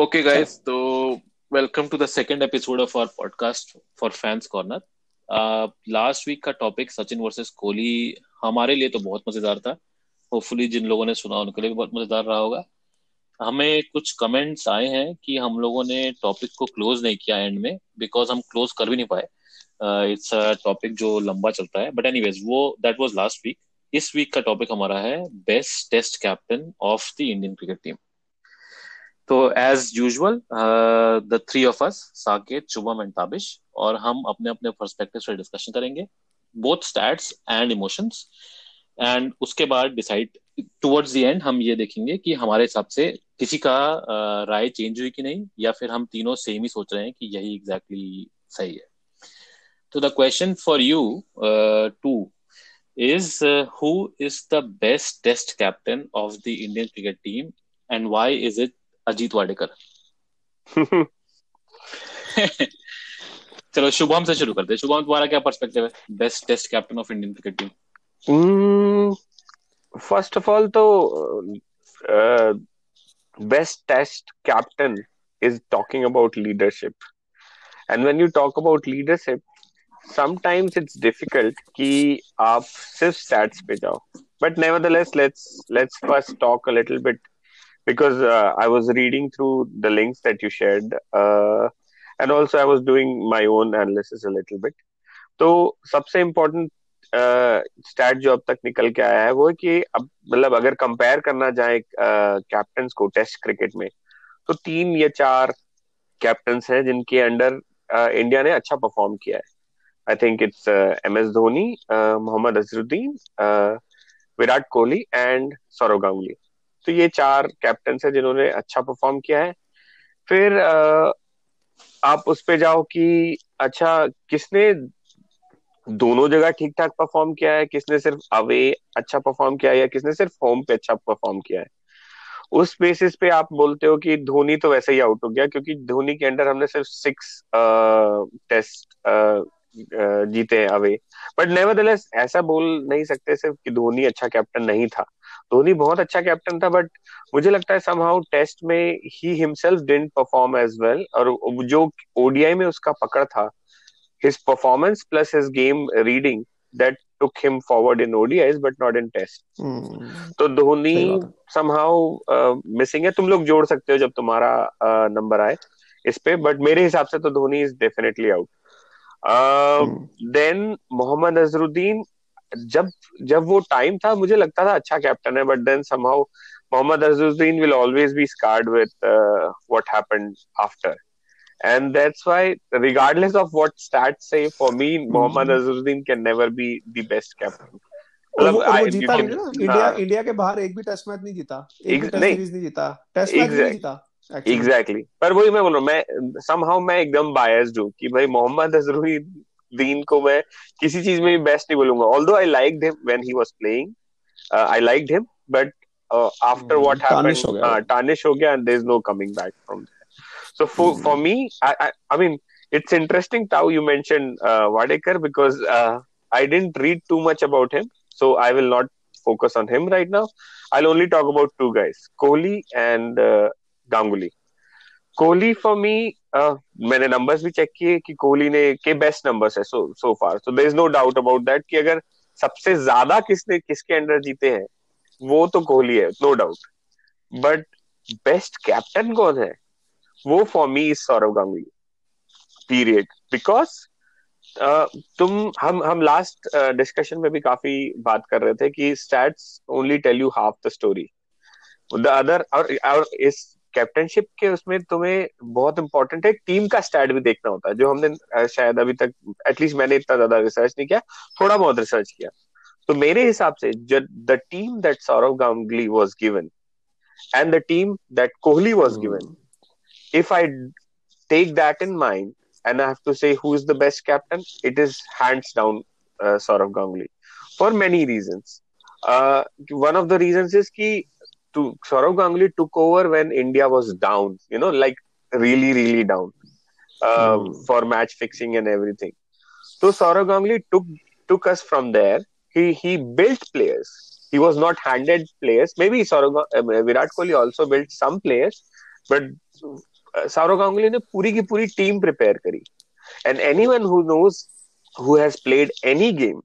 Okay, guys. तो welcome to the second episode of our podcast for Fans Corner. Last week का topic Sachin versus Kohli हमारे लिए तो बहुत मज़ेदार था। होपफुली जिन लोगों ने सुना उनके लिए भी बहुत मज़ेदार रहा होगा। हमें कुछ कमेंट्स आए हैं कि हम लोगों ने टॉपिक को क्लोज नहीं किया एंड में बिकॉज़ हम क्लोज कर भी नहीं पाए। इट्स अ टॉपिक जो लंबा चलता है। बट एनीवेज वो दैट वाज लास्ट वीक इस वीक का टॉपिक हमारा है best test captain of the Indian cricket team तो as usual the three of us Saket Shubham and Tabish और हम अपने अपने परस्पेक्टिव से डिस्कशन करेंगे both stats and emotions and उसके बाद डिसाइड टुवर्ड्स द एंड हम ये देखेंगे कि हमारे हिसाब से किसी का uh, राय चेंज हुई कि नहीं या फिर हम तीनों सेम ही सोच रहे हैं कि यही एग्जैक्टली exactly सही है। तो the question for you two is who is the best test captain of the Indian cricket team and and is it Ajit Wadekar चलो शुभम से शुरू करते हैं शुभम तुम्हारा क्या पर्सपेक्टिव है best test captain of Indian cricket team first of all तो best test captain is talking about leadership and when you talk about leadership sometimes it's difficult कि आप सिर्फ़ stats पे जाओ but nevertheless let's let's first talk a little bit because uh, I was reading through the links that you shared, uh, and also I was doing my own analysis a little bit. तो सबसे important stat uh, जो अब तक निकल के आया है वो कि अब मतलब अगर कंपेयर करना जाए कैप्टन uh, को टेस्ट क्रिकेट में तो तीन या चार कैप्टन हैं जिनके अंडर इंडिया uh, ने अच्छा परफॉर्म किया है I think it's M S Dhoni Mohammad Azharuddin Virat Kohli and Sourav Ganguly तो ये चार कैप्टन है जिन्होंने अच्छा परफॉर्म किया है। फिर आप उस पे जाओ कि अच्छा किसने दोनों जगह ठीक ठाक परफॉर्म किया है? किसने सिर्फ़ अवे अच्छा परफॉर्म किया है या किसने सिर्फ़ होम पे अच्छा परफॉर्म किया है? उस बेसिस पे आप बोलते हो कि धोनी तो वैसे ही आउट हो गया, क्योंकि धोनी के अंडर हमने सिर्फ़ सिक्स टेस्ट जीते हैं अवे बट नेवरदलेस ऐसा बोल नहीं सकते सिर्फ़ कि धोनी अच्छा कैप्टन नहीं था। धोनी बहुत अच्छा कैप्टन था बट मुझे लगता है समहाउ टेस्ट में ही himself didn't perform as well और जो ओडीआई में उसका पकड़ था his performance plus his game reading that took him forward in ODIs but not in test. Hmm. तो धोनी somehow मिसिंग uh, है तुम लोग जोड़ सकते हो जब तुम्हारा नंबर uh, आए इस पे बट मेरे हिसाब से तो Dhoni is definitely out then Mohammad Azharuddin जब जब वो टाइम था मुझे लगता था अच्छा कैप्टन है but then somehow Mohammad Azharuddin will always be scarred with what happened after and that's why regardless of what stats say for me Mohammad Azharuddin can never be the best captain. मतलब वो, वो जीता ना? India India के बाहर एक भी test match नहीं जीता। एक भी टेस्ट सीरीज़ नहीं। जीता। टेस्ट मैच नहीं जीता एग्जैक्टली पर वही मैं बोल रहा हूँ मैं समहाउ मैं एकदम बायस्ड हूँ कि भाई मोहम्मद अजरुद्दीन को मैं किसी चीज़ में भी बेस्ट नहीं बोलूँगा although I like him when he was playing I like him but after what happened tarnish हो गया and there is no coming back from so for for me I, I i mean it's interesting how you mentioned uh, Wadekar because uh, I didn't read too much about him so I will not focus on him right now I'll only talk about two guys Kohli and uh, Ganguly Kohli for me मैंने numbers भी check किए कि कोहली ने के best numbers है so so far so there is no doubt about that कि अगर सबसे ज़्यादा किसने किसके अंडर जीते हैं वो तो कोहली है no doubt but best captain कौन है? वो for me is Sourav Ganguly. Period because तुम हम हम लास्ट डिस्कशन uh, में भी काफ़ी बात कर रहे थे कि stats only tell you half the story the other और इस कैप्टनशिप के उसमें तुम्हें बहुत इंपॉर्टेंट है। टीम का स्टैट भी देखना होता है जो हमने शायद अभी तक एटलीस्ट मैंने इतना ज़्यादा रिसर्च नहीं किया थोड़ा बहुत रिसर्च किया। तो मेरे हिसाब से the team that Sourav Ganguly was given and the team that Kohli was given if I take that in mind I have to say who is the best captain, it is hands down uh, Saurav Ganguly for many reasons. Uh, one of the reasons कि to Saurav Ganguly took over when India was down, you know, like really, really down uh, mm. for match fixing and everything. So Saurav Ganguly took took us from there. He he built players. He was not handed players. Maybe Saurav uh, Virat Kohli also built some players, but Saurav Ganguly ने पूरी की पूरी team prepare करी and anyone who knows who has played any game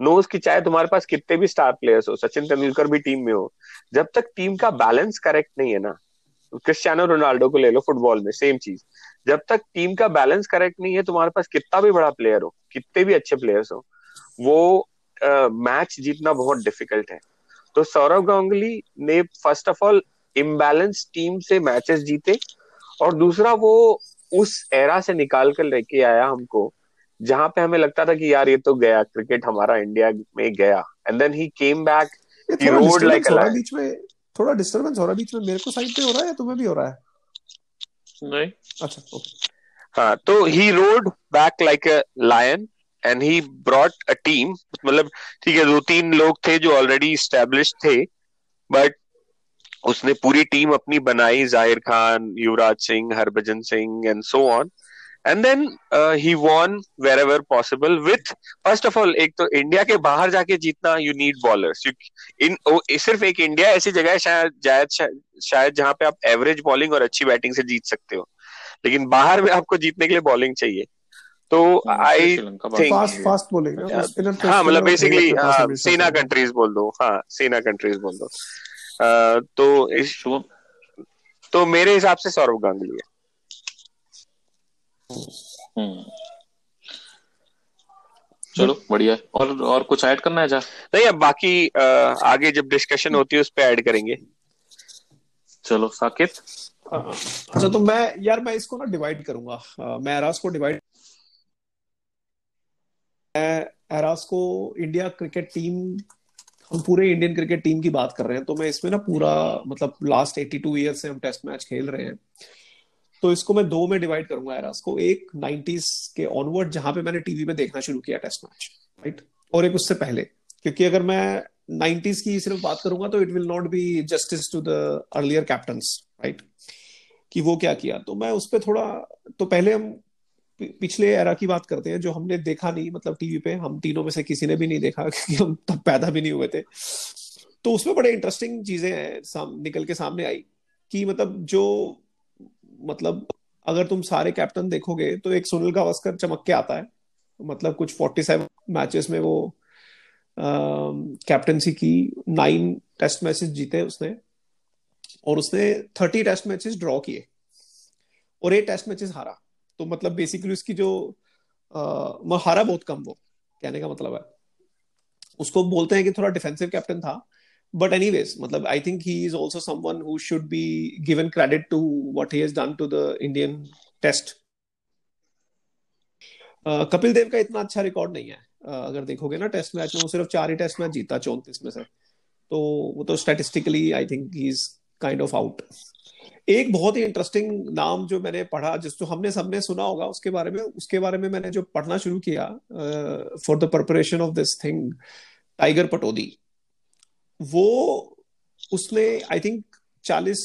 knows कि चाहे तुम्हारे पास कितने भी स्टार प्लेयर्स हो सचिन तेंदुलकर भी टीम में हो जब तक टीम का बैलेंस करेक्ट नहीं है ना क्रिस्टियानो रोनाल्डो को ले लो फुटबॉल में सेम चीज़। जब तक टीम का बैलेंस करेक्ट नहीं है तुम्हारे पास कितना भी बड़ा प्लेयर हो कितने भी अच्छे प्लेयर्स हो वो मैच uh, जीतना बहुत डिफ़िकल्ट है। तो सौरव गांगुली ने first of all imbalance team से मैचेस जीते और दूसरा वो उस एरा से निकाल कर लेके आया हमको जहाँ पे हमें लगता था कि यार ये तो गया क्रिकेट हमारा इंडिया में गया। And then he came back he rode like a बीच में थोड़ा डिस्टरबेंस हो रहा है बीच में मेरे को साइड पे हो रहा है या तुम्हें भी हो रहा है? नहीं। अच्छा ओके हाँ तो he roared back like a lion and he brought a team मतलब ठीक है दो तीन लोग थे जो ऑलरेडी स्टैब्लिश थे बट उसने पूरी टीम अपनी बनाई Zaheer Khan Yuvraj Singh Harbhajan Singh and so on and then he won wherever possible with first of all एक तो इंडिया के बाहर जाके जीतना यू नीड बॉलर्स इन सिर्फ़ एक इंडिया ऐसी जगह है शायद शायद शायद जहाँ पे आप एवरेज बॉलिंग और अच्छी बैटिंग से जीत सकते हो. लेकिन बाहर में आपको जीतने के लिए बॉलिंग चाहिए. तो I think fast fast bowling हाँ मतलब बेसिकली सेना कंट्रीज़ बोल दो. हाँ सेना कंट्रीज़ बोल दो. तो इस तो मेरे हिसाब से सौरभ गांगुली है। चलो बढ़िया और और कुछ ऐड करना है जा नहीं अब बाकी आ, आगे जब डिस्कशन होती है उस पर ऐड करेंगे। चलो साकित? अच्छा तो मैं यार मैं इसको ना डिवाइड करूँगा। मैं एरास को डिवाइड एरास को इंडिया क्रिकेट टीम हम पूरे इंडियन क्रिकेट टीम की बात कर रहे हैं तो मैं इसमें ना पूरा मतलब लास्ट 82 ईयर से हम टेस्ट मैच खेल रहे हैं। तो इसको मैं दो में डिवाइड करूँगा एरास को एक नाइनटीज के ऑनवर्ड जहाँ पे मैंने टीवी में देखना शुरू किया टेस्ट मैच राइट और एक उससे पहले, क्योंकि अगर मैं नाइनटीज की सिर्फ़ बात करूँगा तो it will not be justice to the earlier captains right कि वो क्या किया? तो मैं उस पर थोड़ा तो पहले हम पिछले एरा की बात करते हैं, जो हमने देखा नहीं मतलब टीवी पे, हम तीनों में से किसी ने भी नहीं देखा, क्योंकि हम तब पैदा भी नहीं हुए थे। तो उसमें बड़े इंटरेस्टिंग चीज़ें हैं निकल के सामने आई कि मतलब जो मतलब अगर तुम सारे कैप्टन देखोगे तो एक सुनील गावस्कर चमक के आता है। मतलब कुछ फोर्टी सेवन मैचेस में वो कैप्टनसी की नाइन टेस्ट मैचेस जीते उसने। और उसने थर्टी टेस्ट मैचेस ड्रॉ किए। और एट टेस्ट मैचेस हारा। तो मतलब बेसिकली उसकी जो आ, हारा बहुत कम वो कहने का मतलब है। उसको बोलते हैं कि थोड़ा डिफेंसिव कैप्टन था। बट एनीवेज मतलब I think he is also someone who should be given credit to what he has done to the Indian test Kapil Dev का इतना अच्छा रिकॉर्ड नहीं है uh, अगर देखोगे ना टेस्ट मैच में वो सिर्फ़ चार ही टेस्ट मैच जीता चौंतीस में से तो वो तो statistically I think he is kind of out एक बहुत ही इंटरेस्टिंग नाम जो मैंने पढ़ा जिस जो हमने सबने सुना होगा उसके बारे में उसके बारे में मैंने जो पढ़ना शुरू किया for the preparation of this thing Tiger Pataudi वो उसने आई थिंक चालीस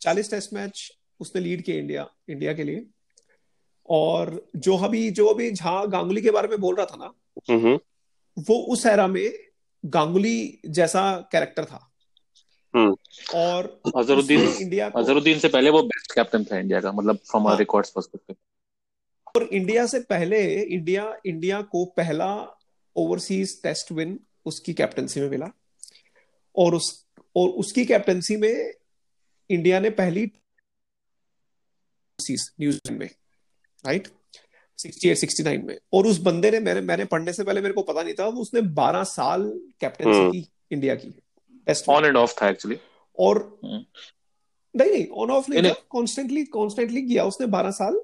चालीस टेस्ट मैच उसने लीड किया इंडिया इंडिया के लिए। और जो अभी जो अभी झा गांगुली के बारे में बोल रहा था ना वो उस एरा में गांगुली जैसा कैरेक्टर था। हम्म। और अजहरुद्दीन इंडिया अजहरुद्दीन से पहले वो बेस्ट कैप्टन था इंडिया का मतलब फ्रॉम आवर रिकॉर्ड्स पर्सपेक्टिव और इंडिया से पहले इंडिया इंडिया को पहला ओवरसीज टेस्ट विन उसकी कैप्टनसी में मिला। और उस और उसकी कैप्टनसी में इंडिया ने पहली न्यूजीलैंड में राइट 68 69 में। और उस बंदे ने मैंने मैंने पढ़ने से पहले मेरे को पता नहीं था वो उसने 12 साल कैप्टनसी हम्म। की इंडिया की। टेस्ट ऑन एंड ऑफ़ था एक्चुअली और hmm. नहीं नहीं ऑन ऑफ़ नहीं था कांस्टेंटली कांस्टेंटली किया उसने 12 साल।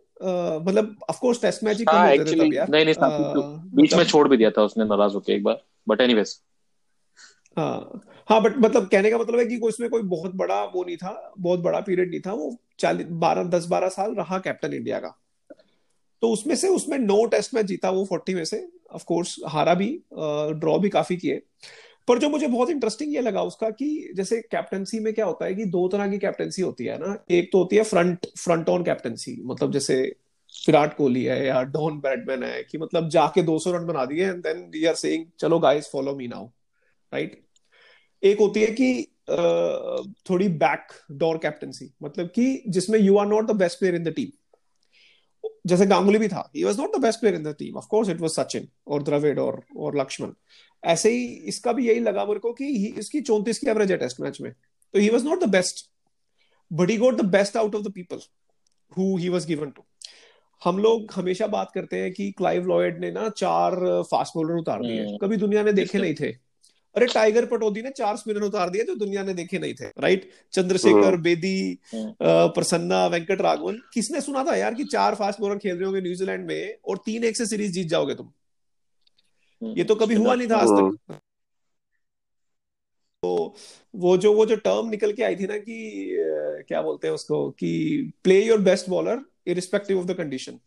मतलब ऑफ़ कोर्स टेस्ट मैच ही कम होते थे तब यार। नहीं नहीं बीच में मतलब छोड़ भी दिया था उसने नाराज़ होके एक बार। बट एनीवेज हाँ। हाँ बट मतलब कहने का मतलब है कि उसमें कोई बहुत बड़ा वो नहीं था, बहुत बड़ा पीरियड नहीं था, वो चालीस, बारह, दस, बारह साल रहा कैप्टन इंडिया का। तो उसमें से उसमें नौ टेस्ट मैच जीता वो फोर्टी में से। ऑफ़ कोर्स हारा भी ड्रॉ भी काफ़ी किए। पर जो मुझे बहुत इंटरेस्टिंग ये लगा उसका कि जैसे कैप्टनसी में क्या होता है कि दो तरह की कैप्टनसी होती है ना। एक तो होती है फ्रंट फ्रंट ऑन कैप्टनसी मतलब जैसे विराट कोहली है या डॉन बैटमैन है कि मतलब जाके 200 रन बना दिए and then we are saying चलो guys follow me now right एक होती है कि थोड़ी बैक डोर कैप्टनसी मतलब कि जिसमें you are not the best player in the team जैसे गांगुली भी था he was not the best player in the team of course it was Sachin और द्रविड और और लक्ष्मण. ऐसे ही इसका भी यही लगा मेरे को कि इसकी चौंतीस की एवरेज है टेस्ट मैच में. तो he was not the best but he got the best out of the people who he was given to हम लोग हमेशा बात करते हैं कि क्लाइव लॉयड ने ना चार फास्ट बॉलर उतार दिए hmm. कभी दुनिया ने देखे नहीं थे। अरे टाइगर पटौदी ने चार स्पिनर उतार दिए जो दुनिया ने देखे नहीं थे राइट चंद्रशेखर हाँ। बेदी। प्रसन्ना वेंकट राघवन किसने सुना था यार कि चार फास्ट बॉलर खेल रहे होंगे न्यूजीलैंड में और तीन एक से सीरीज़ जीत जाओगे तुम हाँ। ये तो कभी हुआ नहीं था आज तक तो वो जो वो जो टर्म निकल के आई थी ना कि क्या बोलते हैं उसको कि play your best bowler irrespective of the condition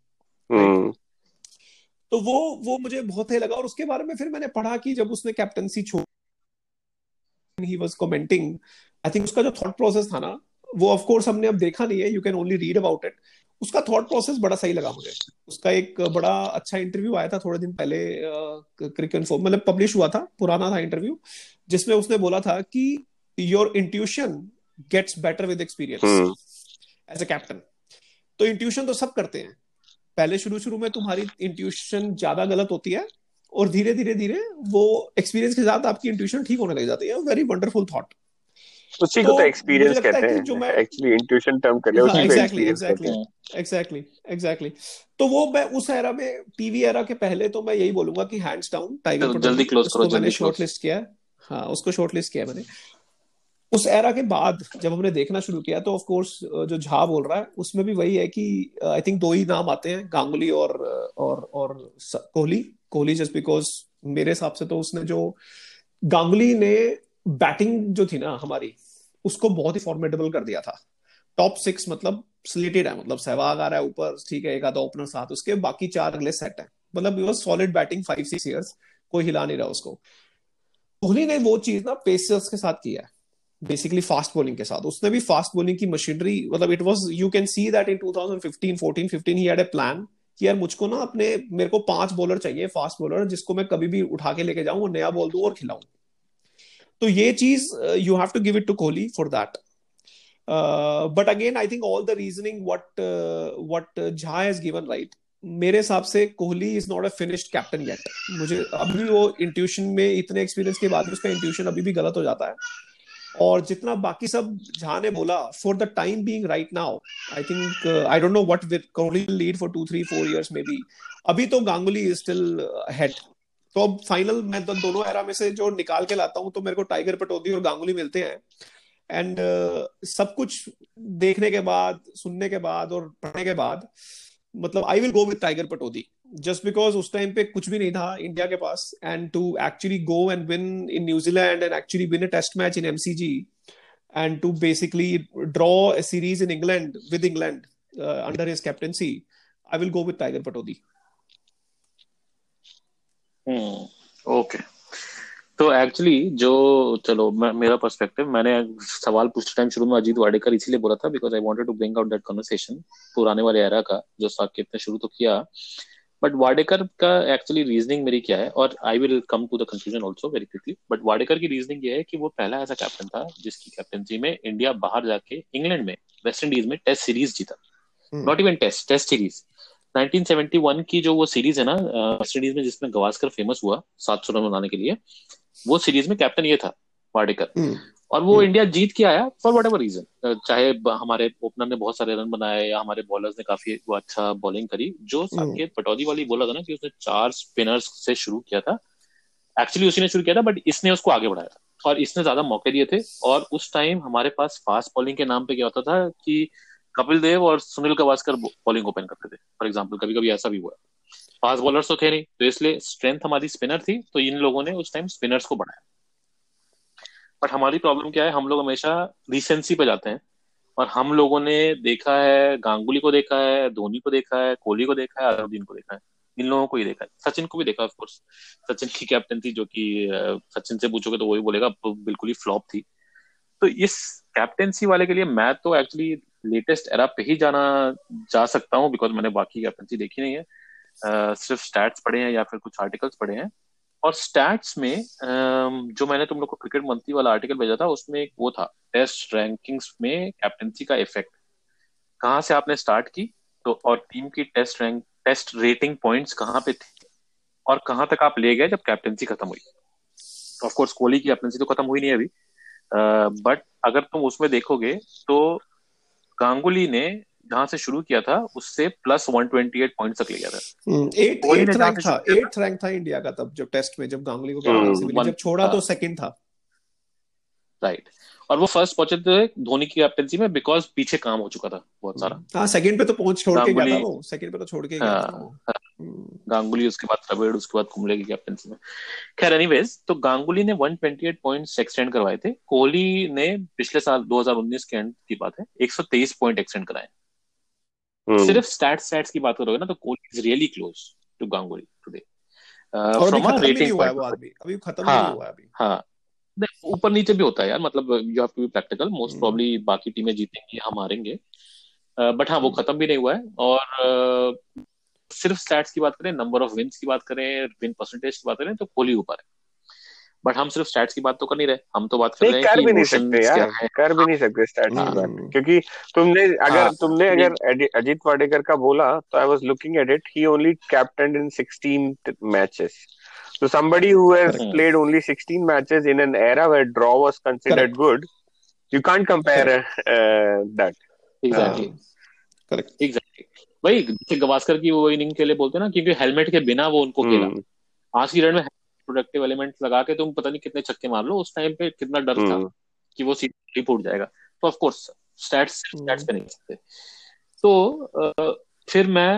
तो वो वो मुझे बहुत ही लगा और उसके बारे में फिर मैंने पढ़ा कि जब उसने कैप्टनसी छोड़ he was commenting I think उसका जो थॉट प्रोसेस था ना वो ऑफ़ कोर्स हमने अब देखा नहीं है you can only read about it उसका थॉट प्रोसेस बड़ा सही लगा मुझे। उसका एक बड़ा अच्छा इंटरव्यू आया था थोड़े दिन पहले क्रिकेट फॉर्म मतलब पब्लिश हुआ था पुराना था इंटरव्यू जिसमें उसने बोला था कि your intuition gets better with experience as a captain तो इंट्यूशन तो सब करते हैं। पहले शुरू शुरू में तुम्हारी इंट्यूशन ज़्यादा गलत होती है और धीरे धीरे धीरे वो एक्सपीरियंस के साथ आपकी इंट्यूशन ठीक होने लग जाती है। वेरी वंडरफुल थॉट उसी को तो एक्सपीरियंस तो कहते हैं। जो मैं एक्चुअली इंट्यूशन टर्म कर रहे हैं एग्जैक्टली एग्जैक्टली एग्जैक्टली एग्जैक्टली तो वो मैं उस एरा में टीवी एरा के पहले तो मैं यही बोलूँगा कि हैंड्स डाउन टाइगर जल्दी क्लोज करो मैंने शॉर्ट लिस्ट किया हाँ। उसको शॉर्ट लिस्ट किया मैंने। उस एरा के बाद जब हमने देखना शुरू किया तो ऑफ़ कोर्स जो झा बोल रहा है उसमें भी वही है कि आई थिंक दो ही नाम आते हैं गांगुली और और और कोहली। कोहली जस्ट बिकॉज़ मेरे हिसाब से तो उसने जो गांगुली ने बैटिंग जो थी ना हमारी, उसको बहुत ही फॉर्मेटेबल कर दिया था। टॉप सिक्स मतलब स्लेटेड है मतलब सहवाग आ रहा है ऊपर, ठीक है, एक आधा ओपनर साथ उसके, बाकी चार अगले सेट है। मतलब solid batting five six years कोई हिला नहीं रहा उसको। कोहली ने वो चीज़ ना पेसर्स के साथ किया है बेसिकली फास्ट बॉलिंग के साथ। उसने भी फास्ट बॉलिंग की मशीनरी मतलब it was you can see that in 2015 14 15 he had a plan कि यार मुझको ना अपने, मेरे को पाँच बॉलर चाहिए फास्ट बॉलर जिसको मैं कभी भी उठा के लेके जाऊँ और नया बॉल दू और खिलाऊं। तो ये चीज़ you have to give it to Kohli for that but again I think all the reasoning what what Jha has given right मेरे हिसाब से Kohli is not a finished captain yet मुझे अभी वो इंट्यूशन में इतने एक्सपीरियंस के बाद उसका इंट्यूशन अभी भी गलत हो जाता है। और जितना बाकी सब जहाँ ने बोला for the time being right now I think I don't know what Kohli lead for two three four years maybe अभी तो गांगुली इज़ स्टिल हेड तो अब फाइनल मैं तो दोनों एरा में से जो निकाल के लाता हूँ तो मेरे को टाइगर पटौदी और गांगुली मिलते हैं। एंड uh, सब कुछ देखने के बाद सुनने के बाद और पढ़ने के बाद मतलब I will go with Tiger Pataudi just because उस टाइम पे कुछ भी नहीं था इंडिया के पास and to actually go and win in New Zealand and actually win a test match in MCG and to basically draw a series in England with England uh, under his captaincy, I will go with Tiger Patodi. Hmm. Okay. तो actually जो चलो मेरा perspective मैंने सवाल पूछते time शुरू में अजीत वाडेकर इसीलिए बोला था because I wanted to bring out that conversation पुराने वाले एरा का जो साकिब ने शुरू तो किया बट वाडेकर का एक्चुअली रीजनिंग मेरी क्या है? और I will come to the conclusion also very quickly but Wadekar की रीजनिंग ये है कि वो पहला ऐसा कैप्टन था जिसकी कैप्टनसी में इंडिया बाहर जाके इंग्लैंड में वेस्ट इंडीज में टेस्ट सीरीज़ जीता। Not even test test series 1971 की जो वो सीरीज़ है ना वेस्ट इंडीज में जिसमें गवास्कर फ़ेमस हुआ सात सौ रन बनाने के लिए वो सीरीज़ में कैप्टन ये था वाडेकर। और वो इंडिया हम्म। जीत के आया फॉर वट एवर रीजन चाहे हमारे ओपनर ने बहुत सारे रन बनाए या हमारे बॉलर्स ने काफ़ी वो अच्छा बॉलिंग करी. जो हम्म। साकेत पटौदी वाली बोला था ना कि उसने चार स्पिनर्स से शुरू किया था. एक्चुअली उसी ने शुरू किया था बट इसने उसको आगे बढ़ाया था. और इसने ज़्यादा मौके दिए थे. और उस टाइम हमारे पास फास्ट बॉलिंग के नाम पे क्या होता था कि कपिल देव और सुनील गवास्कर बॉलिंग ओपन करते थे. फॉर एग्ज़ाम्पल कभी कभी ऐसा भी हुआ. फास्ट बॉलर्स तो थे नहीं. तो इसलिए स्ट्रेंथ हमारी स्पिनर थी. तो इन लोगों ने उस टाइम स्पिनर्स को बढ़ाया. बट हमारी प्रॉब्लम क्या है, हम लोग हमेशा रिसेंसी पे जाते हैं। और हम लोगों ने देखा है, गांगुली को देखा है, धोनी को देखा है, कोहली को देखा है अरुद्दीन को देखा है। इन लोगों को ही देखा है। सचिन को भी देखा ऑफ़ कोर्स सचिन की कैप्टन थी जो कि सचिन से पूछोगे तो वही बोलेगा बिल्कुल ही फ्लॉप थी। तो इस कैप्टनसी वाले के लिए मैं तो एक्चुअली लेटेस्ट एरा पे ही जाना, जा सकता हूँ बिकॉज़ मैंने बाकी कैप्टनसी देखी नहीं है। सिर्फ़ स्टैट्स पढ़े हैं या फिर कुछ आर्टिकल्स पढ़े हैं। और स्टैट्स में जो मैंने तुम लोग को क्रिकेट मंथली वाला आर्टिकल भेजा था, उसमें एक वो था टेस्ट रैंकिंग्स में कैप्टनसी का इफ़ेक्ट कहाँ से आपने स्टार्ट की? तो और टीम की test rank test rating points कहाँ पे थे? और कहाँ तक आप ले गए जब कैप्टनसी खत्म हुई? ऑफ़ कोर्स कोहली की कैप्टनसी तो खत्म हुई नहीं अभी। बट अगर तुम उसमें देखोगे तो गांगुली ने जहाँ से शुरू किया था उससे प्लस 128 पॉइंट तक ले गया था। एट एट रैंक था एट रैंक था इंडिया का तब जब टेस्ट में जब गांगुली को हम्म, मिली जब छोड़ा तो हाँ सेकंड था। राइट और वो फ़र्स्ट पहुँचे थे धोनी की कैप्टनसी में बिकॉज़ पीछे काम हो चुका था बहुत सारा। हाँ सेकंड पे तो पहुँच छोड़ के गया था वो। सेकंड पे तो छोड़ के गया था हाँ हम्म, गांगुली उसके बाद द्रविड़ उसके बाद कुंबले की कैप्टनसी में। खैर एनीवेज तो गांगुली ने 128 पॉइंट्स एक्सटेंड करवाए थे। कोहली ने पिछले साल 2019 के एंड की बात है 123 पॉइंट एक्सटेंड कराए। हम्म सिर्फ़ स्टैट्स स्टैट्स की बात करोगे ना तो Kohli is really close to Ganguly today from a rating हुआ है पॉइंट वो आदमी अभी। खत्म नहीं हाँ हुआ है अभी। हाँ। ऊपर नीचे भी होता है यार मतलब you have to be practical most probably बाकी टीमें जीतेंगी हम हारेंगे। बट हाँ वो खत्म भी नहीं हुआ है। और सिर्फ़ स्टैट्स की बात करें नंबर ऑफ़ विंस की बात करें विन परसेंटेज की बात करें तो कोहली ऊपर है। बट हम सिर्फ़ स्टैट्स की बात तो कर नहीं रहे हम तो बात कर रहे हैं कर भी नहीं सकते यार कर भी नहीं सकते स्टैट्स की हाँ। बात क्योंकि तुमने अगर हाँ तुमने अगर अजीत वाडेकर का बोला तो I was looking at it he only captain in 16 matches so somebody who has correct. played only 16 matches in an era where draw was considered correct. good you can't compare uh, that. हाँ correct. Exactly वही जैसे गवास्कर की वो inning के लिए बोलते हैं ना क्योंकि हेलमेट के बिना वो उनको खेला। हम्म आज की रेड में प्रोडक्टिव एलिमेंट लगा के तुम पता नहीं कितने छक्के मार लो उस टाइम पे कितना डर था हम्म। कि वो सीधे फूट जाएगा। तो ऑफ़ कोर्स स्टैट्स स्टैट्स पे नहीं सकते। तो फिर मैं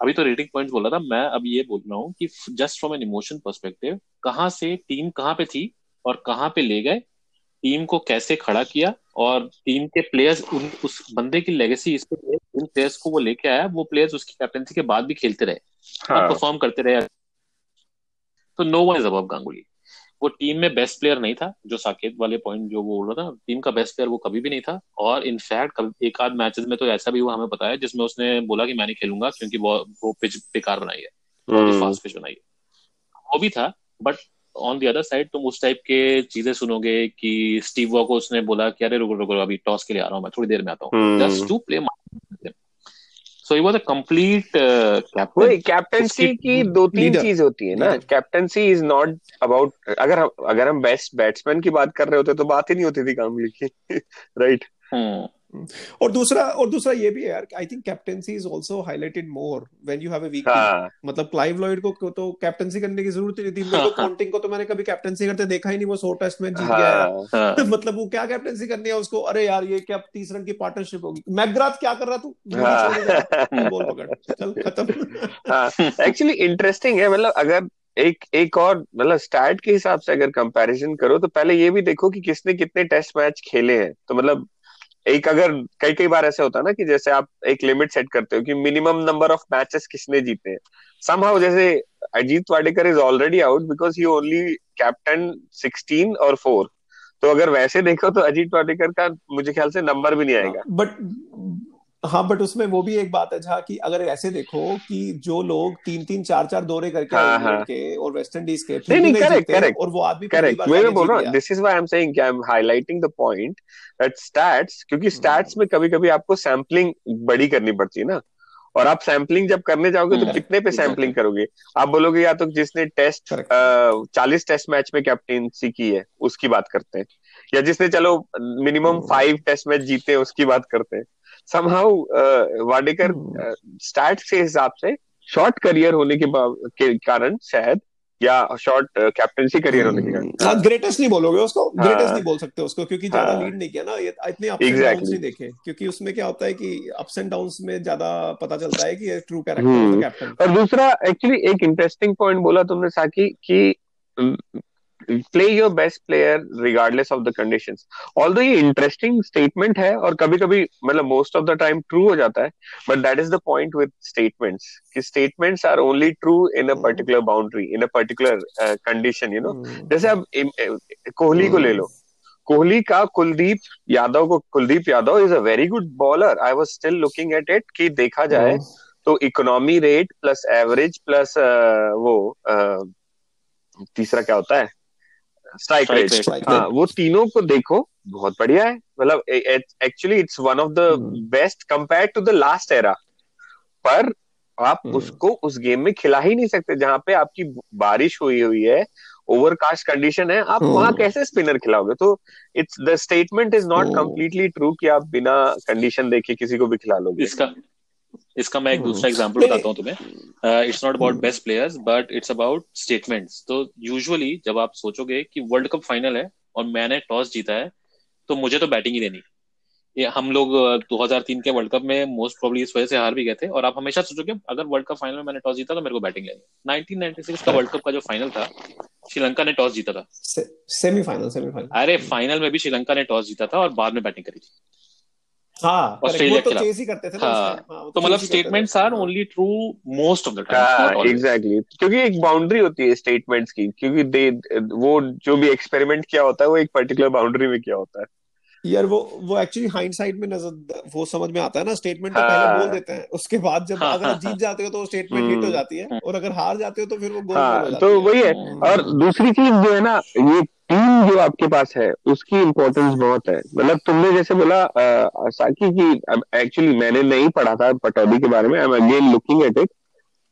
अभी तो रेटिंग पॉइंट्स बोला था मैं अब ये बोल रहा हूँ कि just from an emotion perspective कहाँ से टीम कहाँ पे थी और कहाँ पे ले गए टीम को कैसे खड़ा किया और टीम के प्लेयर्स उन उस बंदे की लेगेसी इस पे उन प्लेयर्स को वो लेके आया वो प्लेयर्स उसकी कैप्टनसी के बाद भी खेलते रहे। और हाँ परफॉर्म करते रहे। तो no one is above Ganguly. वो टीम में बेस्ट प्लेयर नहीं था जो साकेत वाले पॉइंट जो वो बोल रहा था टीम का बेस्ट प्लेयर वो कभी भी नहीं था। और इनफैक्ट एक आध मैचेस में तो ऐसा भी हुआ हमें पता है जिसमें उसने बोला कि मैं नहीं खेलूँगा क्योंकि वो वो पिच बेकार बनाई है। बहुत हम्म। फास्ट पिच बनाई है। वो भी था but on the other side तुम उस टाइप के चीज़ें सुनोगे कि स्टीव वॉ को उसने बोला कि अरे रुको रुको अभी टॉस के लिए आ रहा हूँ मैं थोड़ी देर में आता हूँ। Just to play so he was a complete captain वही कैप्टनसी की दो तीन चीज़ होती है ना। कैप्टनसी इज़ नॉट अबाउट अगर हम अगर हम बेस्ट बैट्समैन की बात कर रहे होते तो बात ही नहीं होती थी कामली की। राइट हम्म और दूसरा और दूसरा ये भी है यार I think captaincy is also highlighted more when you have a weak हाँ। मतलब क्लाइव लॉयड को तो कैप्टेंसी करने की ज़रूरत ही नहीं थी। को पॉन्टिंग को तो मैंने कभी कैप्टेंसी करते देखा ही नहीं वो सौ टेस्ट में जीत गया। है हाँ। हाँ मतलब वो क्या कैप्टेंसी करनी है उसको? अरे यार ये क्या तीस रन की पार्टनरशिप होगी? मैकग्राथ क्या कर रहा तू? हाँ बॉल पकड़। चल खत्म। हाँ। एक्चुअली इंटरेस्टिंग है मतलब अगर एक एक और मतलब स्टार्ट के हिसाब से अगर कंपैरिजन करो तो पहले ये भी देखो कि किसने कितने टेस्ट मैच खेले हैं। तो मतलब एक अगर कई कई बार ऐसे होता है ना कि जैसे आप एक लिमिट सेट करते हो कि मिनिमम नंबर ऑफ़ मैचेस किसने जीते हैं। समहाउ जैसे Ajit Wadekar is already out because he only captain 16 और फोर तो अगर वैसे देखो तो अजीत वाडेकर का मुझे ख्याल से नंबर भी नहीं आएगा। बट हाँ बट उसमें वो भी एक बात है जहाँ कि अगर ऐसे देखो कि जो लोग तीन तीन चार चार दौरे करके हाँ हाँ। के और वेस्ट इंडीज के नहीं नहीं नहीं करेक्ट करेक्ट और वो आदमी करेक्ट मैं बोल रहा हूँ this is why I am saying I am highlighting the point that stats क्योंकि स्टैट्स में कभी कभी आपको सैम्पलिंग बड़ी करनी पड़ती है ना। और आप सैम्पलिंग जब करने जाओगे तो हम्म कितने पे सैम्पलिंग करोगे? आप बोलोगे या तो जिसने टेस्ट चालीस टेस्ट मैच में कैप्टेंसी की है उसकी बात करते हैं। या जिसने चलो मिनिमम फाइव टेस्ट मैच जीते हैं उसकी बात करते हैं। समहाउ वाडेकर स्टैट्स के हिसाब से शॉर्ट करियर होने के, के कारण शायद या शॉर्ट कैप्टेंसी करियर होने के कारण। हाँ ग्रेटेस्ट नहीं बोलोगे उसको? ग्रेटेस्ट हाँ नहीं बोल सकते उसको क्योंकि ज़्यादा हाँ। लीड नहीं किया ना ये इतने अप्स एंड डाउन्स नहीं देखे। क्योंकि उसमें क्या होता है कि अप्स एंड डाउन्स में ज़्यादा पता चलता है कि ये true character the hmm captain और दूसरा एक्चुअली एक इंटरेस्टिंग पॉइंट बोला तुमने साकी कि play your best player regardless of the conditions although ये इंटरेस्टिंग स्टेटमेंट है और कभी कभी मतलब most of the time true हो जाता है but that is the point with statements कि statements are only true in a particular boundary in a particular condition you know जैसे अब कोहली को ले लो। कोहली का कुलदीप यादव को Kuldeep Yadav is a very good bowler I was still looking at it कि देखा जाए तो economy rate plus average plus वो तीसरा क्या होता है? स्ट्राइक रेट हाँ वो तीनों को देखो बहुत बढ़िया है मतलब actually it's one of the. Best compare to the last era पर आप हम्म। उसको उस गेम में खिला ही नहीं सकते जहाँ पे आपकी बारिश हुई हुई है ओवरकास्ट कंडीशन है आप हम्म। वहाँ कैसे स्पिनर खिलाओगे तो it's the statement is not. Completely true कि आप बिना कंडीशन देखे किसी को भी खिला लोगे इसका इसका मैं एक हम्म। दूसरा एग्जांपल नहीं, बताता हूँ तुम्हें। It's not about. Best players but it's about statements तो यूजुअली जब आप सोचोगे कि वर्ल्ड कप फाइनल है और मैंने टॉस जीता है तो मुझे तो बैटिंग ही देनी। ये हम लोग अ, 2003 के वर्ल्ड कप में मोस्ट प्रोबेबली इस वजह से हार भी गए थे और आप हमेशा सोचोगे अगर वर्ल्ड कप फाइनल में मैंने टॉस जीता तो मेरे को बैटिंग लेनी 1996 का वर्ल्ड कप का जो फाइनल था श्रीलंका ने टॉस जीता था। सेमीफाइनल सेमीफाइनल अरे फाइनल में भी श्रीलंका ने टॉस जीता था और बाद में बैटिंग करी थी। ऑस्ट्रेलिया के तो खिलाफ। चेस ही करते थे ना हाँ, उस time, हाँ, वो तो मतलब chase ही करते थे। स्टेटमेंट्स आर हाँ। Only true most of the हाँ टाइम एग्जैक्टली क्योंकि एक बाउंड्री होती है स्टेटमेंट्स की क्योंकि दे वो जो भी एक्सपेरिमेंट किया होता है वो एक पर्टिकुलर बाउंड्री में किया होता है यार वो वो एक्चुअली हाइंडसाइट में नज़र वो समझ में आता है ना स्टेटमेंट तो हाँ। पहले बोल देते हैं उसके बाद जब हाँ, अगर हाँ, जीत जाते हो तो स्टेटमेंट हिट हो जाती है और अगर हार जाते हो तो फिर वो गोल हाँ तो वही है और दूसरी चीज़ जो है ना ये टीम जो आपके पास है उसकी इम्पोर्टेंस बहुत है। मतलब तुमने जैसे बोला अ, साकी की एक्चुअली मैंने नहीं पढ़ा था पटौदी के बारे में I am again looking at it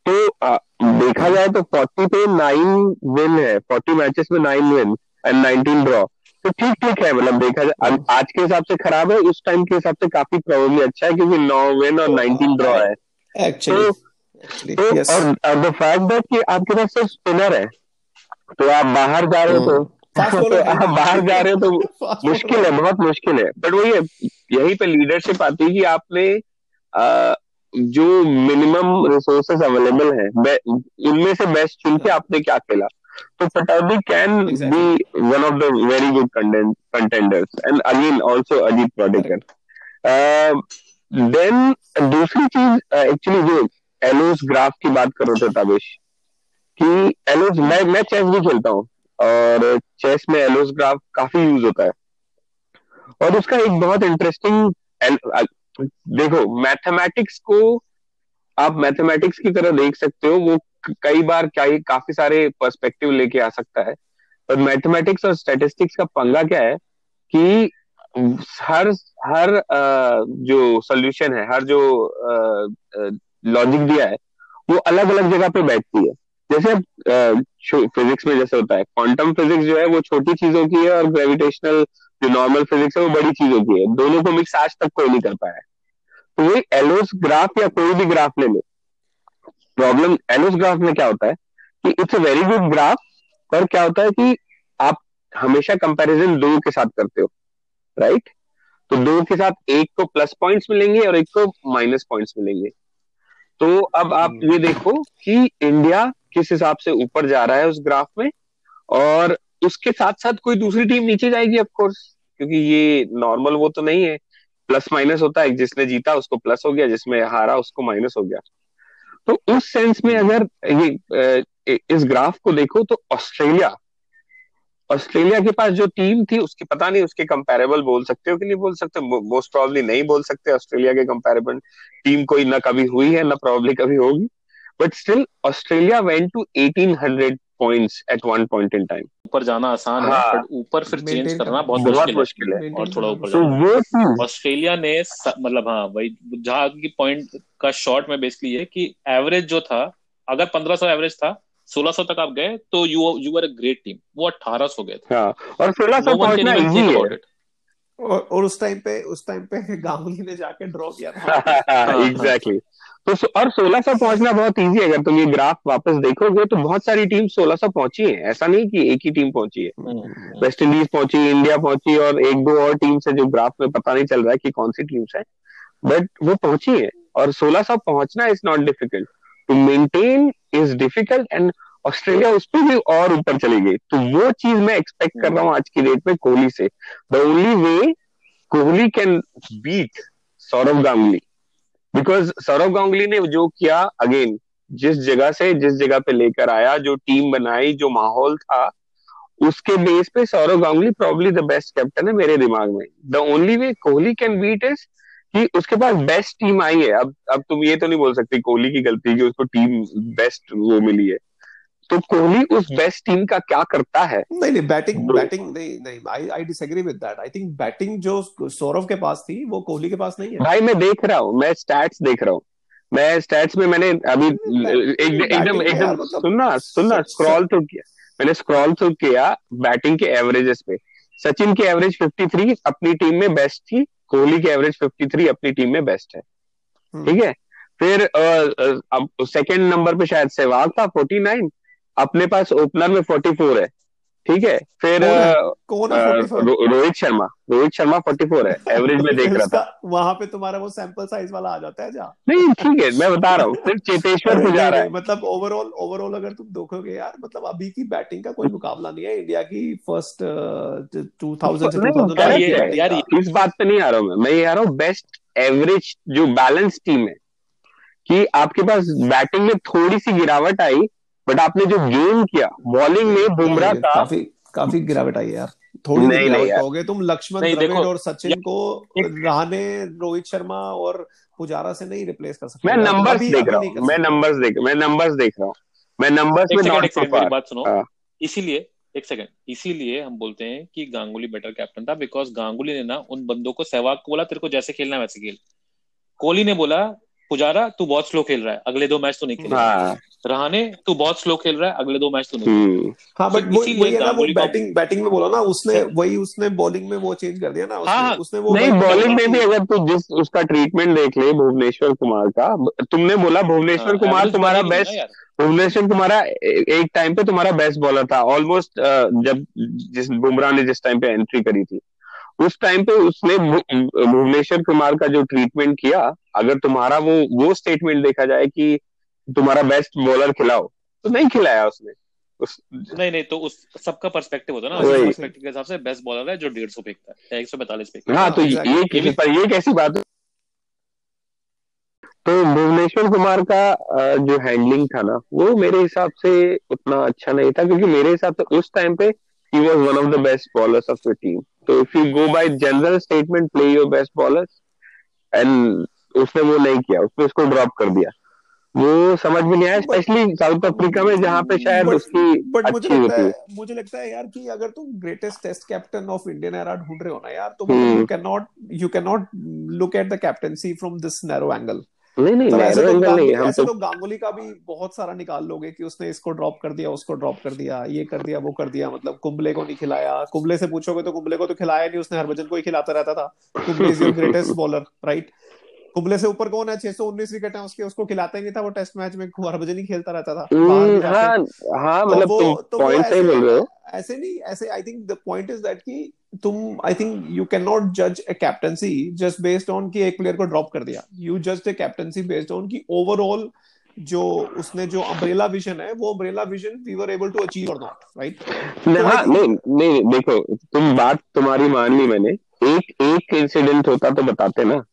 तो अ, देखा जाए तो 40 पे नाइन विन है 40 मैचेस में नाइन विन एंड 19 ड्रॉ तो ठीक ठीक है मतलब देखा जाए आज- के हिसाब से खराब है उस टाइम के हिसाब से काफ़ी प्रोबेबली अच्छा है क्योंकि नौ विन और 19 ड्रॉ है। एक्चुअली तो एक्चुअली यस और द फैक्ट दैट कि आपके पास सिर्फ़ स्पिनर है तो आप बाहर जा रहे हो तो फास्ट तो आप बाहर जा रहे हो तो मुश्किल है बहुत मुश्किल है। बट वही है यहीं पे लीडरशिप आती है कि आपने जो मिनिमम रिसोर्सेस अवेलेबल है उनमें से बेस्ट चुन के आपने क्या खेला? तो Pataudi can Exactly. Be one of the very good contenders and again also Ajit प्रोडिकर then दूसरी चीज़ एक्चुअली जो एलोस ग्राफ की बात करो थे ताबिश कि एलोस मैं मैं चेस भी खेलता हूँ। और चेस में एलोस ग्राफ काफ़ी यूज़ होता है। और उसका एक बहुत इंटरेस्टिंग देखो मैथमेटिक्स को आप मैथमेटिक्स की तरह देख सकते हो, वो कई बार क्या ही काफ़ी सारे पर्सपेक्टिव लेके आ सकता है। पर मैथमेटिक्स और स्टैटिस्टिक्स का पंगा क्या है कि हर हर जो सोल्यूशन है, हर जो लॉजिक दिया है, वो अलग अलग जगह पे बैठती है। जैसे फिजिक्स में जैसे होता है क्वांटम फिजिक्स जो है वो छोटी चीज़ों की है और ग्रेविटेशनल जो नॉर्मल फिजिक्स है वो बड़ी चीज़ों की है। दोनों को मिक्स आज तक कोई नहीं कर पाया है। तो वही एलोस ग्राफ या कोई भी ग्राफ ले लो। प्रॉब्लम एलोस ग्राफ में क्या होता है कि it's a very good graph पर क्या होता है कि आप हमेशा कंपैरिजन दो के साथ करते हो राइट तो दो के साथ एक को प्लस पॉइंट्स मिलेंगे और एक को माइनस पॉइंट्स मिलेंगे। तो अब आप ये देखो कि इंडिया किस हिसाब से ऊपर जा रहा है उस ग्राफ में, और उसके साथ साथ कोई दूसरी टीम नीचे जाएगी ऑफ़ कोर्स क्योंकि ये नॉर्मल वो तो नहीं है। प्लस माइनस होता है जिसने जीता, उसको प्लस हो गया जिसमें हारा, उसको माइनस हो गया। तो उस सेंस में अगर ये इस ग्राफ को देखो तो ऑस्ट्रेलिया ऑस्ट्रेलिया के पास जो टीम थी, उसकी पता नहीं, उसके कंपैरेबल बोल सकते हो कि नहीं बोल सकते मोस्ट प्रॉब्ली नहीं बोल सकते ऑस्ट्रेलिया के कंपैरेबल टीम कोई ना कभी हुई है, ना प्रॉब्ली कभी होगी। But still Australia went to 1800 points at one point in time ऊपर जाना आसान है हाँ। बट ऊपर फिर चेंज करना बहुत बहुत मुश्किल है। और थोड़ा ऊपर तो जाना। ऑस्ट्रेलिया ने मतलब हाँ वही जहाँ की पॉइंट का शॉर्ट में बेसिकली ये कि एवरेज जो था अगर 1500 एवरेज था 1600 तक आप गए तो you you are a great team वो 1800 गए थे। हाँ और सोलह सौ No one can पहुँचना इजी है। और, और उस टाइम पे उस टाइम पे गांगुली ने जाके ड्रॉ किया था। एग्जैक्टली तो सो- और 1600 पहुँचना बहुत इजी है। अगर तुम ये ग्राफ वापस देखोगे तो बहुत सारी टीम 1600 पहुँची है। ऐसा नहीं कि एक ही टीम पहुँची है। वेस्ट इंडीज पहुँची इंडिया पहुँची और एक दो और टीम्स है जो ग्राफ में पता नहीं चल रहा है कि कौन सी टीम्स है। बट वो पहुँची है और 1600 पहुँचना is not difficult to maintain is difficult and Australia उस पर भी और ऊपर चली गई। तो वो चीज़ मैं एक्सपेक्ट कर रहा हूँ आज की डेट में कोहली से। The only way Kohli can beat Sourav Ganguly. Because Sourav Ganguly ने जो किया अगेन जिस जगह से, जिस जगह पे लेकर आया, जो टीम बनाई, जो माहौल था, उसके बेस पे Sourav Ganguly probably the best captain है मेरे दिमाग में। The only way Kohli can beat is कि उसके पास बेस्ट टीम आई है। अब अब तुम ये तो नहीं बोल सकती कोहली की गलती कि उसको टीम बेस्ट वो मिली है। तो कोहली उस बेस्ट टीम का क्या करता है? नहीं नहीं बैटिंग बैटिंग नहीं नहीं I I disagree with that I think batting जो सौरव के पास थी वो कोहली के पास नहीं है। भाई मैं देख रहा हूँ मैं स्टैट्स देख रहा हूँ। मैं स्टैट्स में मैंने अभी एक, एकदम एकदम मतलब सुनना सुनना स्क्रॉल थ्रू किया मैंने स्क्रॉल थ्रू किया बैटिंग के एवरेजेस पे। सचिन की एवरेज 53 अपनी टीम में बेस्ट थी कोहली की एवरेज 53 अपनी टीम में बेस्ट है। हम्म। ठीक है? फिर सेकंड नंबर पे शायद सहवाग था 49 अपने पास ओपनर में 44 है ठीक है? फिर कौन कौन 44? रो- रोहित शर्मा रोहित शर्मा 44 है एवरेज में देख रहा था। वहाँ पे तुम्हारा वो सैंपल साइज़ वाला आ जाता है जहाँ। नहीं ठीक है मैं बता रहा हूँ फिर चेतेश्वर पुजारा है। मतलब ओवरऑल ओवरऑल अगर तुम देखोगे यार मतलब अभी की बैटिंग का कोई मुकाबला नहीं है इंडिया की फ़र्स्ट टू थाउज़ेंड से नहीं, 2009 correct की बैटिंग यार, इस बात पे नहीं आ रहा हूँ मैं मैं ये आ रहा हूँ बेस्ट एवरेज जो बैलेंस टीम है कि आपके पास बैटिंग में थोड़ी सी गिरावट आई बट आपने जो गेम किया बॉलिंग में बुमराह का काफ़ी काफ़ी गिरावट आई है यार। थोड़ी नहीं, नहीं। कहोगे तुम लक्ष्मण द्रविड़ और सचिन को रहाणे रोहित शर्मा और पुजारा से नहीं रिप्लेस कर सकते। मैं नंबर्स देख रहा हूँ। मैं। नंबर्स देख मैं नंबर्स देख रहा हूँ। मैं नंबर्स में नॉट सो फार बात सुनो। हाँ। इसीलिए एक सेकंड इसीलिए हम बोलते हैं कि गांगुली बेटर कैप्टन था बिकॉज़ गांगुली ने ना उन बंदों को सहवाग को बोला तेरे को जैसे खेलना है वैसे खेल। कोहली ने बोला पुजारा तू बहुत स्लो खेल रहा है। अगले दो मैच तो नहीं खेलेगा। हाँ। रहाने तू बहुत स्लो खेल रहा है अगले दो मैच तो नहीं हम्म। हाँ बट वही है ना वो बैटिंग बैटिंग में बोला ना उसने वही उसने बॉलिंग में वो चेंज कर दिया ना उसने हाँ, उसने वो नहीं बॉलिंग में भी अगर तू जिस उसका ट्रीटमेंट देख ले भुवनेश्वर कुमार का तुमने बोला भुवनेश्वर हाँ, कुमार तुम्हारा है बेस्ट भुवनेश्वर ए- एक टाइम पे तुम्हारा बेस्ट बॉलर था ऑलमोस्ट जब जिस बुमराह ने जिस टाइम पे एंट्री करी थी। उस टाइम पे उसने भुवनेश्वर कुमार का जो ट्रीटमेंट किया अगर तुम्हारा वो वो स्टेटमेंट देखा जाए कि तुम्हारा बेस्ट बॉलर खिलाओ। तो नहीं खिलाया उसने। उस नहीं नहीं तो उस सबका पर्सपेक्टिव होता है ना। वही। उस पर्सपेक्टिव के हिसाब से बेस्ट बॉलर है जो डेढ़ सौ फेंकता है एक सौ पैंतालीस फेंकता है। हाँ तो ये ये पर ये कैसी बात है? तो भुवनेश्वर कुमार का जो हैंडलिंग था ना वो मेरे हिसाब से उतना अच्छा नहीं था क्योंकि मेरे हिसाब से उस टाइम पे he was one of the best bowlers of the team तो if you go by general statement play your best bowlers and उसने वो नहीं किया उसने उसको ड्रॉप कर दिया। वो समझ में नहीं आया स्पेशली साउथ अफ्रीका में जहाँ पे शायद But- उसकी बट मुझे अच्छी लगता है मुझे लगता है यार कि अगर तुम greatest test captain of Indian era ढूंढ रहे हो ना यार तो। You can not you can not look at the captaincy from this narrow angle नहीं नहीं तो ऐसे तो एंगल नहीं गांगुली हम तो तो गांगुली का भी बहुत सारा निकाल लोगे कि उसने इसको ड्रॉप कर दिया उसको ड्रॉप कर दिया ये कर दिया वो कर दिया मतलब कुंबले को नहीं खिलाया। कुंबले से पूछोगे तो कुंबले को तो खिलाया नहीं उसने हरभजन को ही खिलाता रहता था। Kumble is your greatest bowler right Kumble से ऊपर कौन है? 619 विकेट है उसके उसको खिलाता ही नहीं था वो टेस्ट मैच में हरभजन ही खेलता रहता था। हम्म। हाँ हाँ। तो मतलब वो तो पॉइंट सही ऐसे बोल रहे हो। ऐसे नहीं ऐसे I think the point is that कि तुम I think you can not जज a captaincy just based on कि एक प्लेयर को ड्रॉप कर दिया। You just a captaincy based on कि ओवरऑल जो उसने जो अम्ब्रेला विजन है वो umbrella vision we were able to achieve और नॉट राइट नहीं, नहीं नहीं देखो तुम बात तुम्हारी मान ली मैंने। एक एक इंसिडेंट होता तो बताते ना।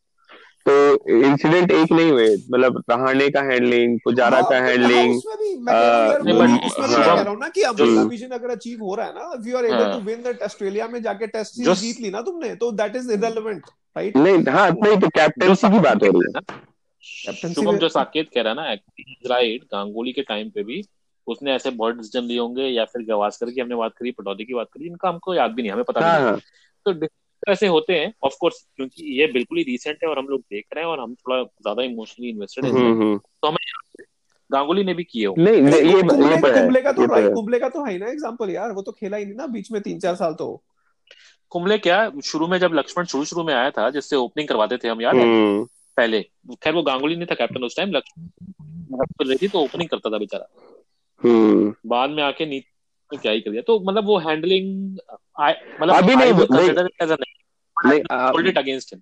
तो इंसिडेंट एक नहीं हुए मतलब रहाणे का हैंडलिंग पुजारा का हैंडलिंग हाँ, रहा हूँ भी हाँ। मैं कह रहा हूँ ना कि अम्ब्रेला हम्म। विजन अगर अचीव हो रहा है ना इफ़ यू आर एबल हाँ। टू विन दैट ऑस्ट्रेलिया में जाके टेस्ट सीरीज़ जीत ली ना तुमने तो दैट इज़ इररिलेवेंट राइट नहीं हाँ नहीं तो जो की बात हो रही है कैप्टनसी शुभम जो साकेत कह रहा है ना राइट गांगुली के टाइम पे भी उसने ऐसे बहुत डिसीज़न लिए होंगे या फिर गवास्कर की हमने बात करी पटौदी की बात करी इनका हमको याद भी नहीं हमें पता हाँ नहीं हाँ तो decision ऐसे होते हैं। ऑफ़ कोर्स क्योंकि ये बिल्कुल ही रिसेंट है और हम लोग देख रहे हैं और हम थोड़ा ज़्यादा इमोशनली इन्वेस्टेड हम्म हैं। हम्म तो हमें गांगुली ने भी किए हो। नहीं ये ये तो कुंबले का तो तो कुंबले का तो है ना एग्जांपल यार वो तो खेला ही नहीं ना बीच में तीन चार साल तो। कुंबले क्या शुरू में जब लक्ष्मण शुरू शुरू में आया था जिससे ओपनिंग करवाते थे हम याद हम्म। पहले। खैर वो गांगुली नहीं था कैप्टन उस टाइम लक्ष्मण रही थी तो ओपनिंग करता था बेचारा। हम्म। बाद में आके नीति ने क्या ही कर दिया। तो मतलब वो हैंडलिंग मतलब अभी नहीं- नहीं- him.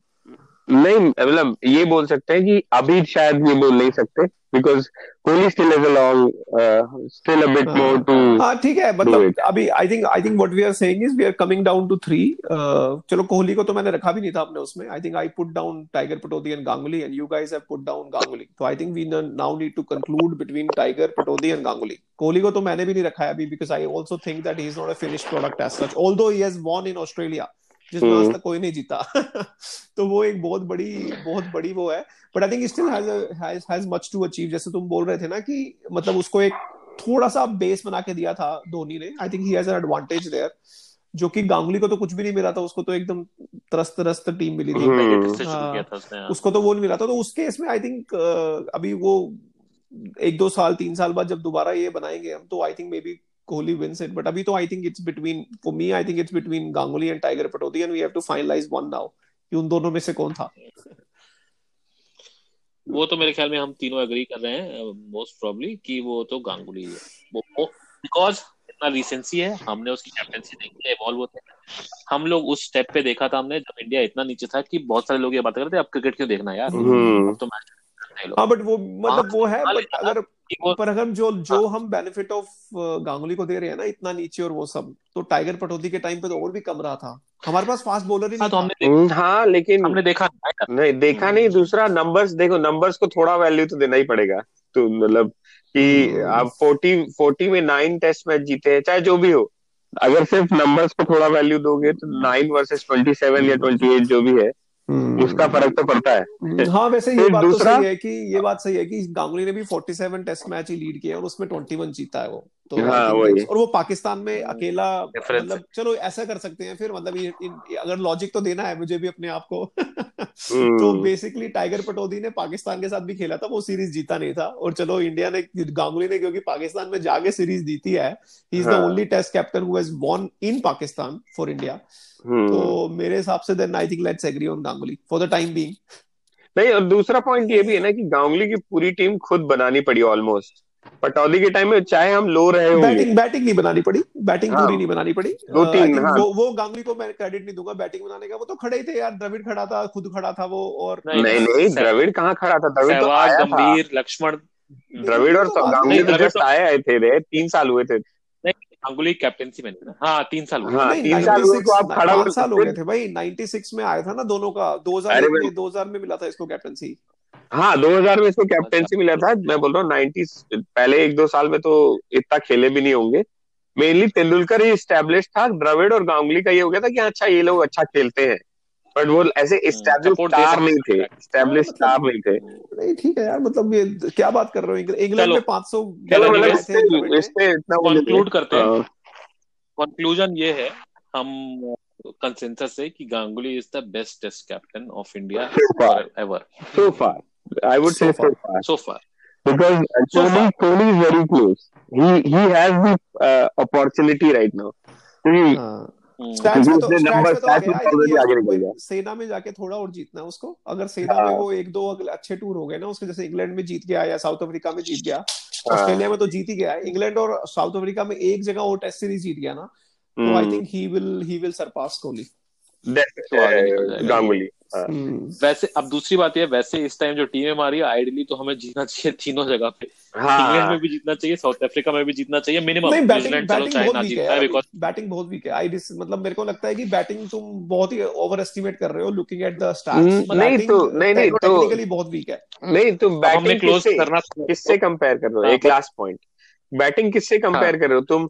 नहीं मतलब ये बोल सकते हैं कि अभी शायद ये बोल नहीं सकते। Because Kohli still is a long still a bit more to हाँ ठीक है do मतलब it. अभी I think I think what we are saying is we are coming down to three चलो कोहली को तो मैंने रखा भी नहीं था अपने उसमें I think I put down Tiger Pataudi and Ganguly and you guys have put down Ganguly तो I think we now need to conclude between Tiger Pataudi and Ganguly Kohli को तो मैंने भी नहीं रखा है अभी because I also think that he is not a finish product as such although he has won in Australia जिसमें आज। तक कोई नहीं जीता तो वो एक बहुत बड़ी बहुत बड़ी वो है but I think still has has has much to achieve जैसे तुम बोल रहे थे ना कि मतलब उसको एक थोड़ा सा बेस बना के दिया था धोनी ने I think he has an advantage there जो कि गांगुली को तो कुछ भी नहीं मिला था उसको तो एकदम त्रस्त त्रस्त टीम मिली थी हम्म। हाँ, किया था उसने हाँ। उसको तो वो नहीं मिला था तो उस केस में आई थिंक अभी वो एक दो साल तीन साल बाद जब दोबारा ये बनाएँगे हम तो I think maybe wins it but अभी तो I think it's between for me I think it's between Ganguly and Tiger Pataudi and we have to finalise one now कि उन दोनों में से कौन था? वो तो मेरे ख्याल में हम तीनों एग्री कर रहे हैं मोस्ट प्रोबब्ली कि वो तो गांगुली है। वो बिकॉज़ इतना रिसेंसी है हमने उसकी कैप्टनसी देखी है इवॉल्व होते हैं। हम लोग उस स्टेप पे देखा था हमने जब इंडिया इतना नीचे था कि बहुत सारे लोग ये बात कर रहे थे अब क्रिकेट क्यों देखना यार? हम्म। अब तो मैच हाँ बट वो मतलब वो है हाँ, बट अगर पर अगर जो जो हम बेनिफिट ऑफ़ गांगुली को दे रहे हैं ना इतना नीचे और वो सब तो टाइगर पटौदी के टाइम पे तो और भी कम रहा था। हमारे पास फास्ट बॉलर ही हाँ नहीं तो था। हमने हम्म, हाँ लेकिन हमने देखा नहीं देखा नहीं दूसरा नंबर्स देखो नंबर्स को थोड़ा वैल्यू तो देना ही पड़ेगा। तो मतलब कि हम्म। आप फोर्टी फोर्टी में नाइन टेस्ट मैच जीते हैं चाहे जो भी हो। अगर सिर्फ़ नंबर्स को थोड़ा वैल्यू दोगे तो नाइन वर्सेस ट्वेंटी सेवन या ट्वेंटी एट जो भी है उसका फ़र्क तो पड़ता है। हम्म, हाँ वैसे ये बात तो सही है कि ये बात सही है कि गांगुली ने भी 47 टेस्ट मैच ही लीड किया और उसमें 21 जीता है वो। तो हाँ, वही। और वो पाकिस्तान में अकेला मतलब चलो ऐसा कर सकते हैं फिर मतलब ये, इन- अगर लॉजिक तो देना है मुझे भी अपने आप को हम्म। तो बेसिकली टाइगर पटौदी ने पाकिस्तान के साथ भी खेला था वो सीरीज़ जीता नहीं था और चलो इंडिया ने गांगुली ने क्योंकि पाकिस्तान में जाके सीरीज़ जीती है ही is the. Only test captain who has won in Pakistan for India hmm. तो मेरे हिसाब से then I think let's agree on Ganguly for the time being नहीं और दूसरा पॉइंट ये भी है ना कि गांगुली की पूरी टीम खुद बनानी पड़ी ऑलमोस्ट पटौदी के टाइम में चाहे हम लो रहे होंगे। बैटिंग बैटिंग नहीं बनानी पड़ी। बैटिंग हाँ। पूरी नहीं बनानी पड़ी। दो तीन, हाँ। वो वो गांगुली को मैं क्रेडिट नहीं दूँगा बैटिंग बनाने का। वो तो खड़े ही थे यार। द्रविड़ खड़ा था खुद खड़ा था वो और नहीं, नहीं नहीं द्रविड़ कहाँ खड़ा था? द्रविड़ तो आया गंभीर लक्ष्मण। द्रविड़ और तो गांगुली तो जस्ट तो- आए आए थे रे तीन साल हुए थे। गांगुली कैप्टनसी में हाँ तीन साल हुए। हाँ तीन साल हुए 96 तो आप खड़ा साल हो गए थे भाई। 96 में आया था ना दोनों का। 2000 अरे में भाई। 2000 में मिला था इसको कैप्टनसी हाँ 2000 में इसको कैप्टेंसी मिला था। मैं बोल रहा हूँ 90 पहले एक दो साल में तो इतना खेले भी नहीं होंगे। मेनली तेंदुलकर ही स्टैब्लिश था द्रविड़ और गांगुली का ये हो गया था कि अच्छा ये लोग अच्छा खेलते हैं। बट वो ऐसे स्टैब्लिश स्टार नहीं थे स्टैब्लिश हाँ, स्टार मतलब- नहीं थे। नहीं ठीक है यार मतलब ये क्या बात कर रहे हो? इंग्लैंड में 500 चलो चलो, मतलब इससे इतना कंक्लूड करते हैं। हाँ, कंक्लूजन ये है हम कंसेंसस है कि Ganguly is the best test captain of India. Ever so far. I would so say So so far. So far. Because uh, So Kohli Kohli is very close. He he has the uh, opportunity right now. हाँ। हम्म। Stats में तो stats में तो निकल गया। सेना में जाके थोड़ा और जीतना है उसको। अगर सेना हाँ। में वो एक दो अच्छे टूर हो गए ना उसके जैसे इंग्लैंड में जीत गया या साउथ अफ्रीका में जीत गया ऑस्ट्रेलिया में तो जीत ही गया। इंग्लैंड और साउथ अफ्रीका में एक जगह वो टेस्ट सीरीज़ जीत गया ना तो I think he will he will surpass Kohli that- तो आगे निकल जाएगा। गांगुली हाँ। वैसे अब दूसरी बात ये वैसे इस टाइम जो टीम है हमारी आइडियली तो हमें जीतना चाहिए तीनों जगह पे। इंग्लैंड हाँ में भी जीतना चाहिए साउथ अफ्रीका में भी जीतना चाहिए मिनिमम नहीं बैटिंग न्यूजीलैंड चलो बैटिंग बहुत वीक है जीतता है बिकॉज़ बैटिंग बहुत वीक है। आई मतलब मेरे को लगता है कि बैटिंग तुम बहुत ही ओवर एस्टिमेट कर रहे हो लुकिंग एट द स्टैट्स नहीं तो- नहीं, नहीं, तो- टेक्निकली बहुत वीक है। नहीं तो बैटिंग क्लोज करना किससे कंपेयर कर रहे हो? हाँ, एक लास्ट पॉइंट बैटिंग किससे कंपेयर कर रहे हो तुम?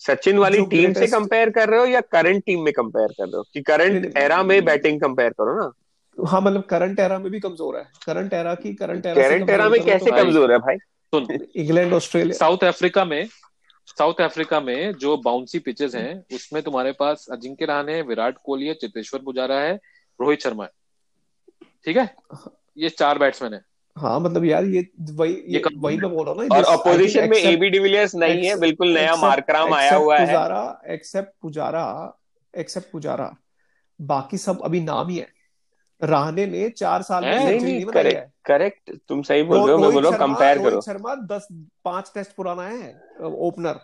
सचिन वाली टीम से कंपेयर कर रहे हो या करंट टीम में कंपेयर कर रहे हो? कि करंट एरा में बैटिंग कंपेयर करो ना। हाँ मतलब करंट एरा में भी कमज़ोर है। करंट एरा की करंट एरा करंट एरा में कैसे तो कमज़ोर है भाई? सुन। इंग्लैंड ऑस्ट्रेलिया साउथ अफ्रीका में साउथ अफ्रीका में जो बाउंसी पिचेस हैं उसमें तुम्हारे पास अजिंक्य रहाणे है विराट कोहली है चेतेश्वर पुजारा है रोहित शर्मा है। ठीक है? ये चार बैट्समैन है। हाँ मतलब यार ये वही ये, वही मैं बोल रहा हूँ ना और अपोजिशन में एबी डिविलियर्स नहीं है बिल्कुल नया मार्कराम आया हुआ है। पुजारा एक्सेप्ट पुजारा एक्सेप्ट पुजारा बाकी सब अभी नाम ही है। राहने ने चार साल में नहीं नहीं नहीं है। करेक्ट करेक्ट तुम सही बोल रहे हो मैं बोल कंपेयर करो। शर्मा दस पाँच टेस्ट पुराना है ओपनर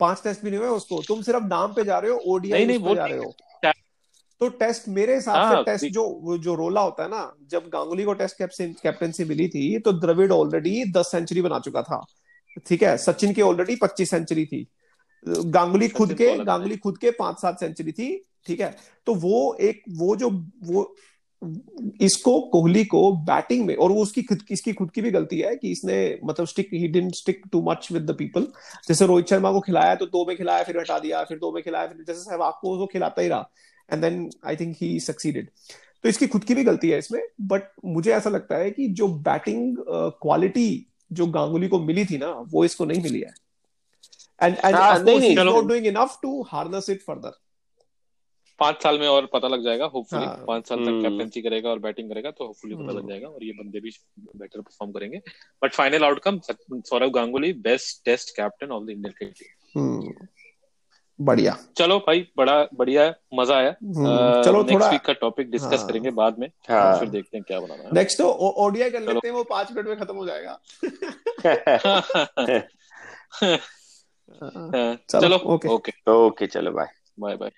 पाँच टेस्ट भी नहीं हुए उसको तुम सिर्फ़ नाम पे जा रहे हो नहीं, ओडीआई नहीं, वो जा रहे हो। तो टेस्ट मेरे हिसाब हाँ, से टेस्ट जो जो रोला होता है ना जब गांगुली को टेस्ट कैप्टनसी मिली थी तो द्रविड़ ऑलरेडी दस सेंचुरी बना चुका था। ठीक है? सचिन की ऑलरेडी पच्चीस सेंचुरी थी। गांगुली खुद के गांगुली खुद के पाँच सात सेंचुरी थी। ठीक है? तो वो एक वो जो वो इसको कोहली को बैटिंग में और वो उसकी खुद इसकी खुद की भी गलती है कि इसने मतलब stick he didn't stick too much with the people जैसे रोहित शर्मा को खिलाया तो दो में खिलाया फिर हटा दिया फिर दो में खिलाया फिर जैसे सहवाग को वो खिलाता ही रहा। And then I think he succeeded तो इसकी खुद की भी गलती है इसमें बट मुझे ऐसा लगता है कि जो बैटिंग क्वालिटी जो गांगुली को मिली थी ना वो इसको नहीं मिली है हाँ, he's चलो। not doing enough to harness it further पाँच साल में और पता लग जाएगा होपफुली हाँ। पाँच साल तक हम्म। कैप्टनसी करेगा और बैटिंग करेगा तो होपफुली पता लग हम्म। जाएगा और ये बंदे भी बेटर परफॉर्म करेंगे but final outcome Sourav Ganguly best test captain of the Indian cricket team hmm बढ़िया। चलो भाई बड़ा बढ़िया है मज़ा आया। हम्म, चलो थोड़ा वीक का टॉपिक डिस्कस हाँ। करेंगे बाद में। हाँ। फिर देखते हैं क्या बनाना है। नेक्स्ट तो ओडिया कर। लेते हैं वो पाँच मिनट में खत्म हो जाएगा। हाँ, चलो चलो ओके। ओके। ओके चलो बाय बाय बाय